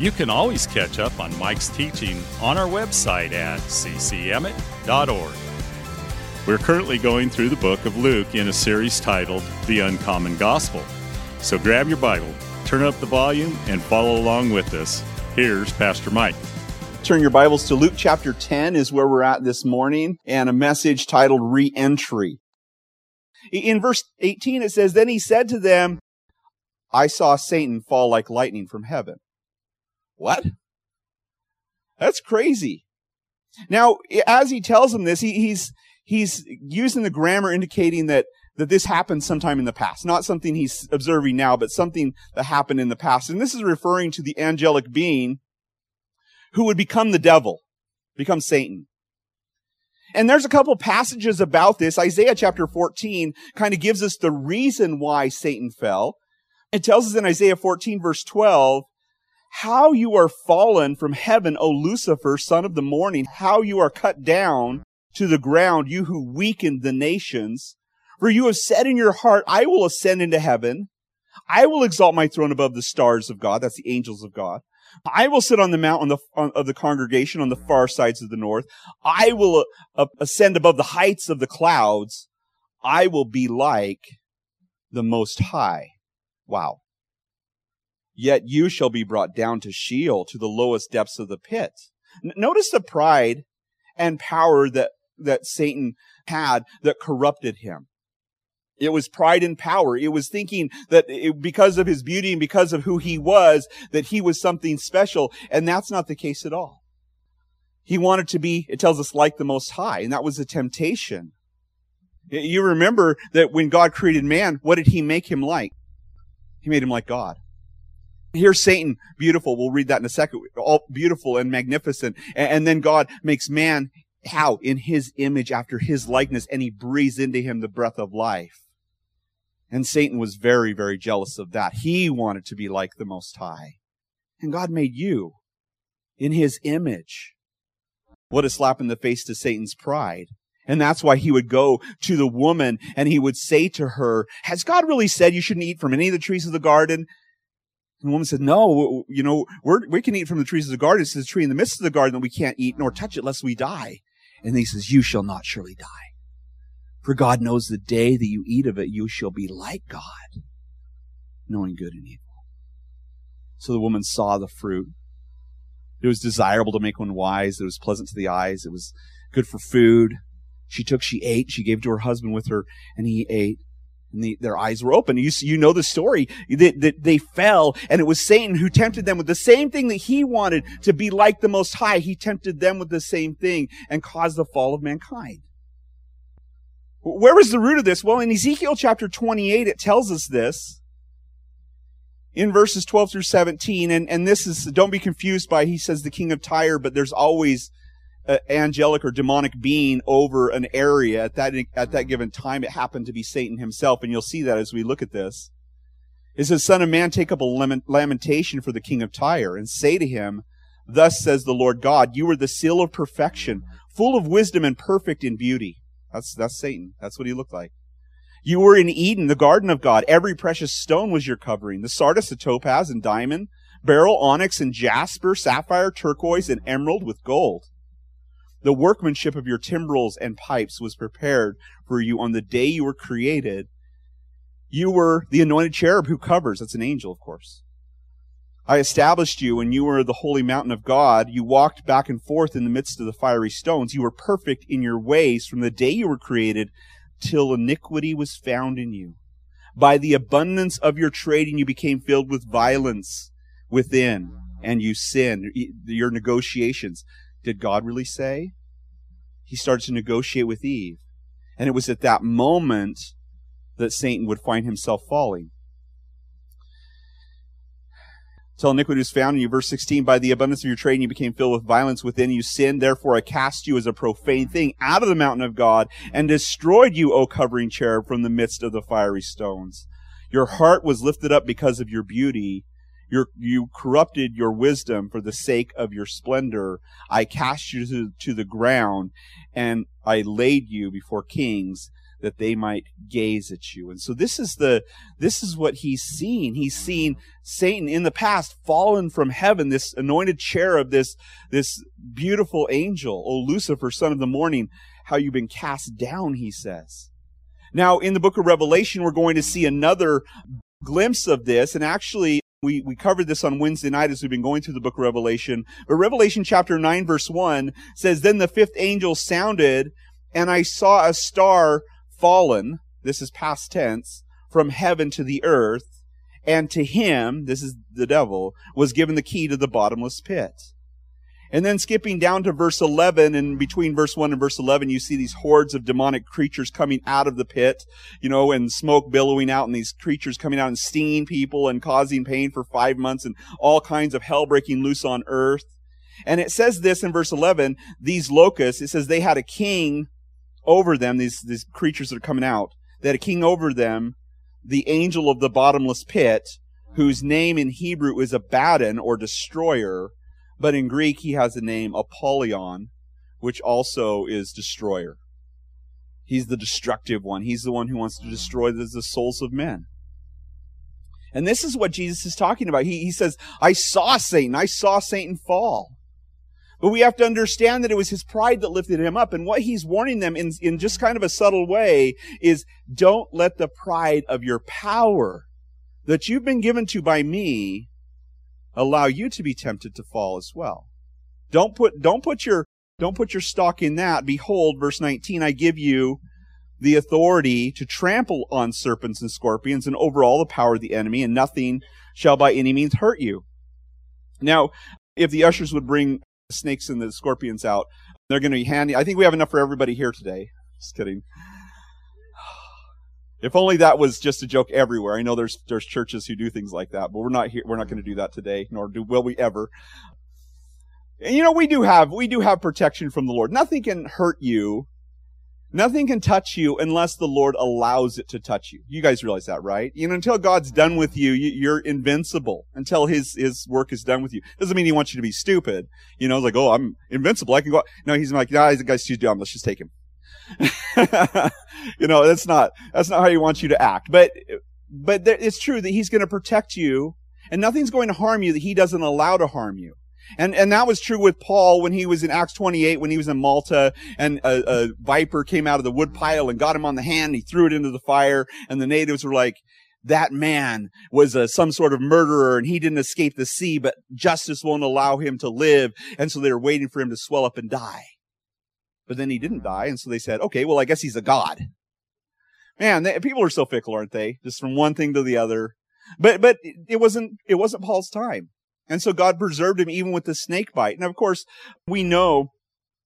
you can always catch up on Mike's teaching on our website at ccemmett.org. We're currently going through the book of Luke in a series titled The Uncommon Gospel. So grab your Bible, turn up the volume, and follow along with us. Here's Pastor Mike. Turn your Bibles to Luke chapter 10 is where we're at this morning and a message titled Re-entry. In verse 18 it says, Then he said to them, I saw Satan fall like lightning from heaven. What? That's crazy. Now, as he tells him this, he, he's, he's using the grammar indicating that, that this happened sometime in the past. Not something he's observing now, but something that happened in the past. And this is referring to the angelic being who would become the devil, become Satan. And there's a couple passages about this. Isaiah chapter 14 kind of gives us the reason why Satan fell. It tells us in Isaiah 14 verse 12, how you are fallen from heaven, O Lucifer, son of the morning, how you are cut down to the ground, you who weakened the nations. For you have said in your heart, I will ascend into heaven. I will exalt my throne above the stars of God. That's the angels of God. I will sit on the mount on the, on, of the congregation on the far sides of the north. I will uh, ascend above the heights of the clouds. I will be like the most high. Wow. Yet you shall be brought down to Sheol, to the lowest depths of the pit. N- notice the pride and power that, that Satan had that corrupted him. It was pride and power. It was thinking that it, because of his beauty and because of who he was, that he was something special. And that's not the case at all. He wanted to be, it tells us, like the Most High. And that was a temptation. You remember that when God created man, what did he make him like? He made him like God. Here's Satan, beautiful. We'll read that in a second. All beautiful and magnificent. And, then God makes man how? In his image after his likeness and he breathes into him the breath of life. And Satan was very, very jealous of that. He wanted to be like the Most High. And God made you in his image. What a slap in the face to Satan's pride. And that's why he would go to the woman and he would say to her, has God really said you shouldn't eat from any of the trees of the garden? And the woman said, no, you know, we can eat from the trees of the garden. It's the tree in the midst of the garden that we can't eat nor touch it lest we die. And he says, you shall not surely die. For God knows the day that you eat of it, you shall be like God, knowing good and evil. So the woman saw the fruit. It was desirable to make one wise. It was pleasant to the eyes. It was good for food. She took, she ate, she gave to her husband with her, and he ate and the, their eyes were open. You, you know the story that, that they fell and it was Satan who tempted them with the same thing that he wanted to be like the Most High. He tempted them with the same thing and caused the fall of mankind. Where was the root of this? Well, in Ezekiel chapter 28, it tells us this in verses 12 through 17. And, and this is, don't be confused by, he says the king of Tyre, but there's always angelic or demonic being over an area at that at that mm-hmm. given time it happened to be satan himself. And you'll see that as we look at this. It says son of man take up a lamentation for the king of tyre and say to him thus says the lord god you are the seal of perfection full of wisdom and perfect in beauty. That's that's satan. That's what he looked like. You were in eden the garden of god. Every precious stone was your covering. The sardius the topaz and diamond beryl onyx and jasper sapphire turquoise and emerald with gold the workmanship of your timbrels and pipes was prepared for you on the day you were created. You were the anointed cherub who covers. That's an angel, of course. I established you and you were the holy mountain of God. You walked back and forth in the midst of the fiery stones. You were perfect in your ways from the day you were created till iniquity was found in you. By the abundance of your trading, you became filled with violence within and you sinned. Your negotiations. Did God really say? He started to negotiate with Eve. And it was at that moment that Satan would find himself falling. till iniquity was found in you. Verse 16, by the abundance of your trading, you became filled with violence within you sinned. Therefore, I cast you as a profane thing out of the mountain of God and destroyed you, O covering cherub, from the midst of the fiery stones. Your heart was lifted up because of your beauty. Your, you corrupted your wisdom for the sake of your splendor. I cast you to, to the ground and I laid you before kings that they might gaze at you. And so this is the, this is what he's seen. He's seen Satan in the past fallen from heaven, this anointed cherub, this, this beautiful angel. O Lucifer, son of the morning, how you've been cast down, he says. Now, in the book of Revelation, we're going to see another glimpse of this. And actually, we, we covered this on Wednesday night as we've been going through the book of Revelation. But Revelation chapter 9 verse 1 says, Then the fifth angel sounded, and I saw a star fallen, this is past tense, from heaven to the earth, and to him, this is the devil, was given the key to the bottomless pit. And then skipping down to verse 11, and between verse 1 and verse 11, you see these hordes of demonic creatures coming out of the pit, you know, and smoke billowing out, and these creatures coming out and stinging people and causing pain for five months, and all kinds of hell breaking loose on earth. And it says this in verse 11, these locusts, it says they had a king over them, these, these creatures that are coming out, that a king over them, the angel of the bottomless pit, whose name in Hebrew is Abaddon or destroyer, but in Greek he has the name Apollyon, which also is destroyer. He's the destructive one. He's the one who wants to destroy the, the souls of men. And this is what Jesus is talking about. He, he says, I saw Satan. I saw Satan fall. But we have to understand that it was his pride that lifted him up. And what he's warning them in, in just kind of a subtle way is don't let the pride of your power that you've been given to by me allow you to be tempted to fall as well. Don't put, don't put your, don't put your stock in that. Behold, verse 19, I give you the authority to trample on serpents and scorpions and over all the power of the enemy, and nothing shall by any means hurt you. Now, if the ushers would bring snakes and the scorpions out. They're going to be handy. I think we have enough for everybody here today. Just kidding. If only that was just a joke everywhere. I know there's there's churches who do things like that, but we're not here. We're not going to do that today, nor do will we ever. And you know, we do have we do have protection from the Lord. Nothing can hurt you Nothing can touch you unless the Lord allows it to touch you. You guys realize that, right? You know, until God's done with you, you're invincible until His, His work is done with you. Doesn't mean He wants you to be stupid. You know, like, oh, I'm invincible. I can go. No, He's like, nah, the guy's too dumb. Let's just take him. you know, that's not, that's not how He wants you to act. But, but it's true that He's going to protect you and nothing's going to harm you that He doesn't allow to harm you. And, and that was true with Paul when he was in Acts 28, when he was in Malta and a, a viper came out of the woodpile and got him on the hand. And he threw it into the fire and the natives were like, that man was a, some sort of murderer and he didn't escape the sea, but justice won't allow him to live. And so they were waiting for him to swell up and die. But then he didn't die. And so they said, okay, well, I guess he's a god. Man, they, people are so fickle, aren't they? Just from one thing to the other. But, but it wasn't, it wasn't Paul's time. And so God preserved him even with the snake bite. And of course, we know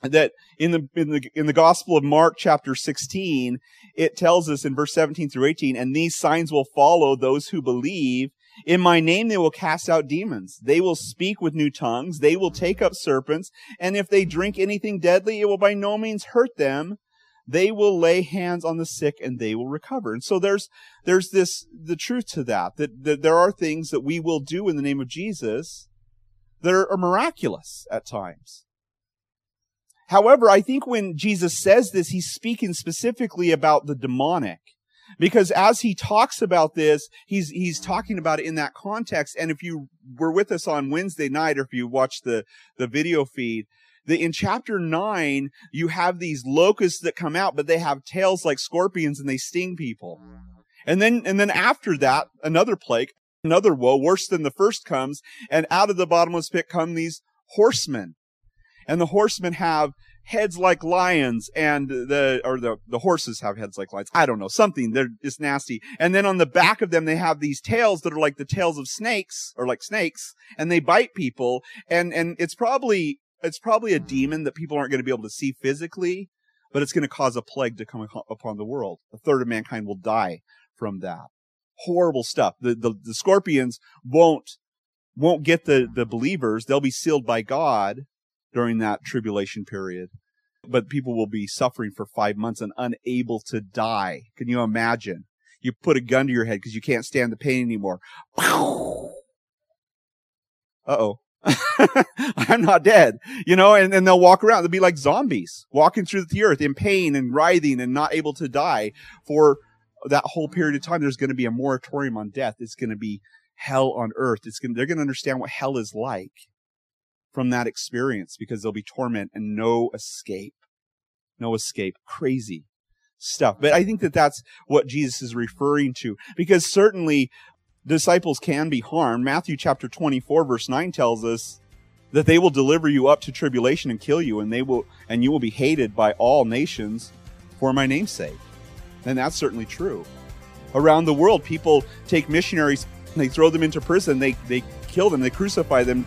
that in the in the in the Gospel of Mark chapter 16, it tells us in verse 17 through 18, and these signs will follow those who believe. In my name they will cast out demons. They will speak with new tongues. They will take up serpents. And if they drink anything deadly, it will by no means hurt them they will lay hands on the sick and they will recover. And so there's, there's this, the truth to that, that, that there are things that we will do in the name of Jesus that are, are miraculous at times. However, I think when Jesus says this, he's speaking specifically about the demonic. Because as he talks about this, he's, he's talking about it in that context. And if you were with us on Wednesday night, or if you watched the, the video feed, that in chapter nine, you have these locusts that come out, but they have tails like scorpions and they sting people. And then, and then after that, another plague, another woe, worse than the first comes, and out of the bottomless pit come these horsemen. And the horsemen have heads like lions and the or the the horses have heads like lions. I don't know something. They're just nasty. And then on the back of them they have these tails that are like the tails of snakes or like snakes, and they bite people. And and it's probably it's probably a demon that people aren't going to be able to see physically, but it's going to cause a plague to come upon the world. A third of mankind will die from that. Horrible stuff. The, the, the scorpions won't won't get the, the believers. They'll be sealed by God during that tribulation period. But people will be suffering for five months and unable to die. Can you imagine? You put a gun to your head because you can't stand the pain anymore. Uh oh. I'm not dead, you know, and, and they'll walk around. They'll be like zombies walking through the earth in pain and writhing and not able to die for that whole period of time. There's going to be a moratorium on death. It's going to be hell on earth. It's going, they're going to understand what hell is like from that experience because there'll be torment and no escape. No escape. Crazy stuff. But I think that that's what Jesus is referring to because certainly disciples can be harmed. Matthew chapter 24 verse 9 tells us that they will deliver you up to tribulation and kill you and they will and you will be hated by all nations for my name's sake. And that's certainly true. Around the world people take missionaries they throw them into prison, they they kill them, they crucify them.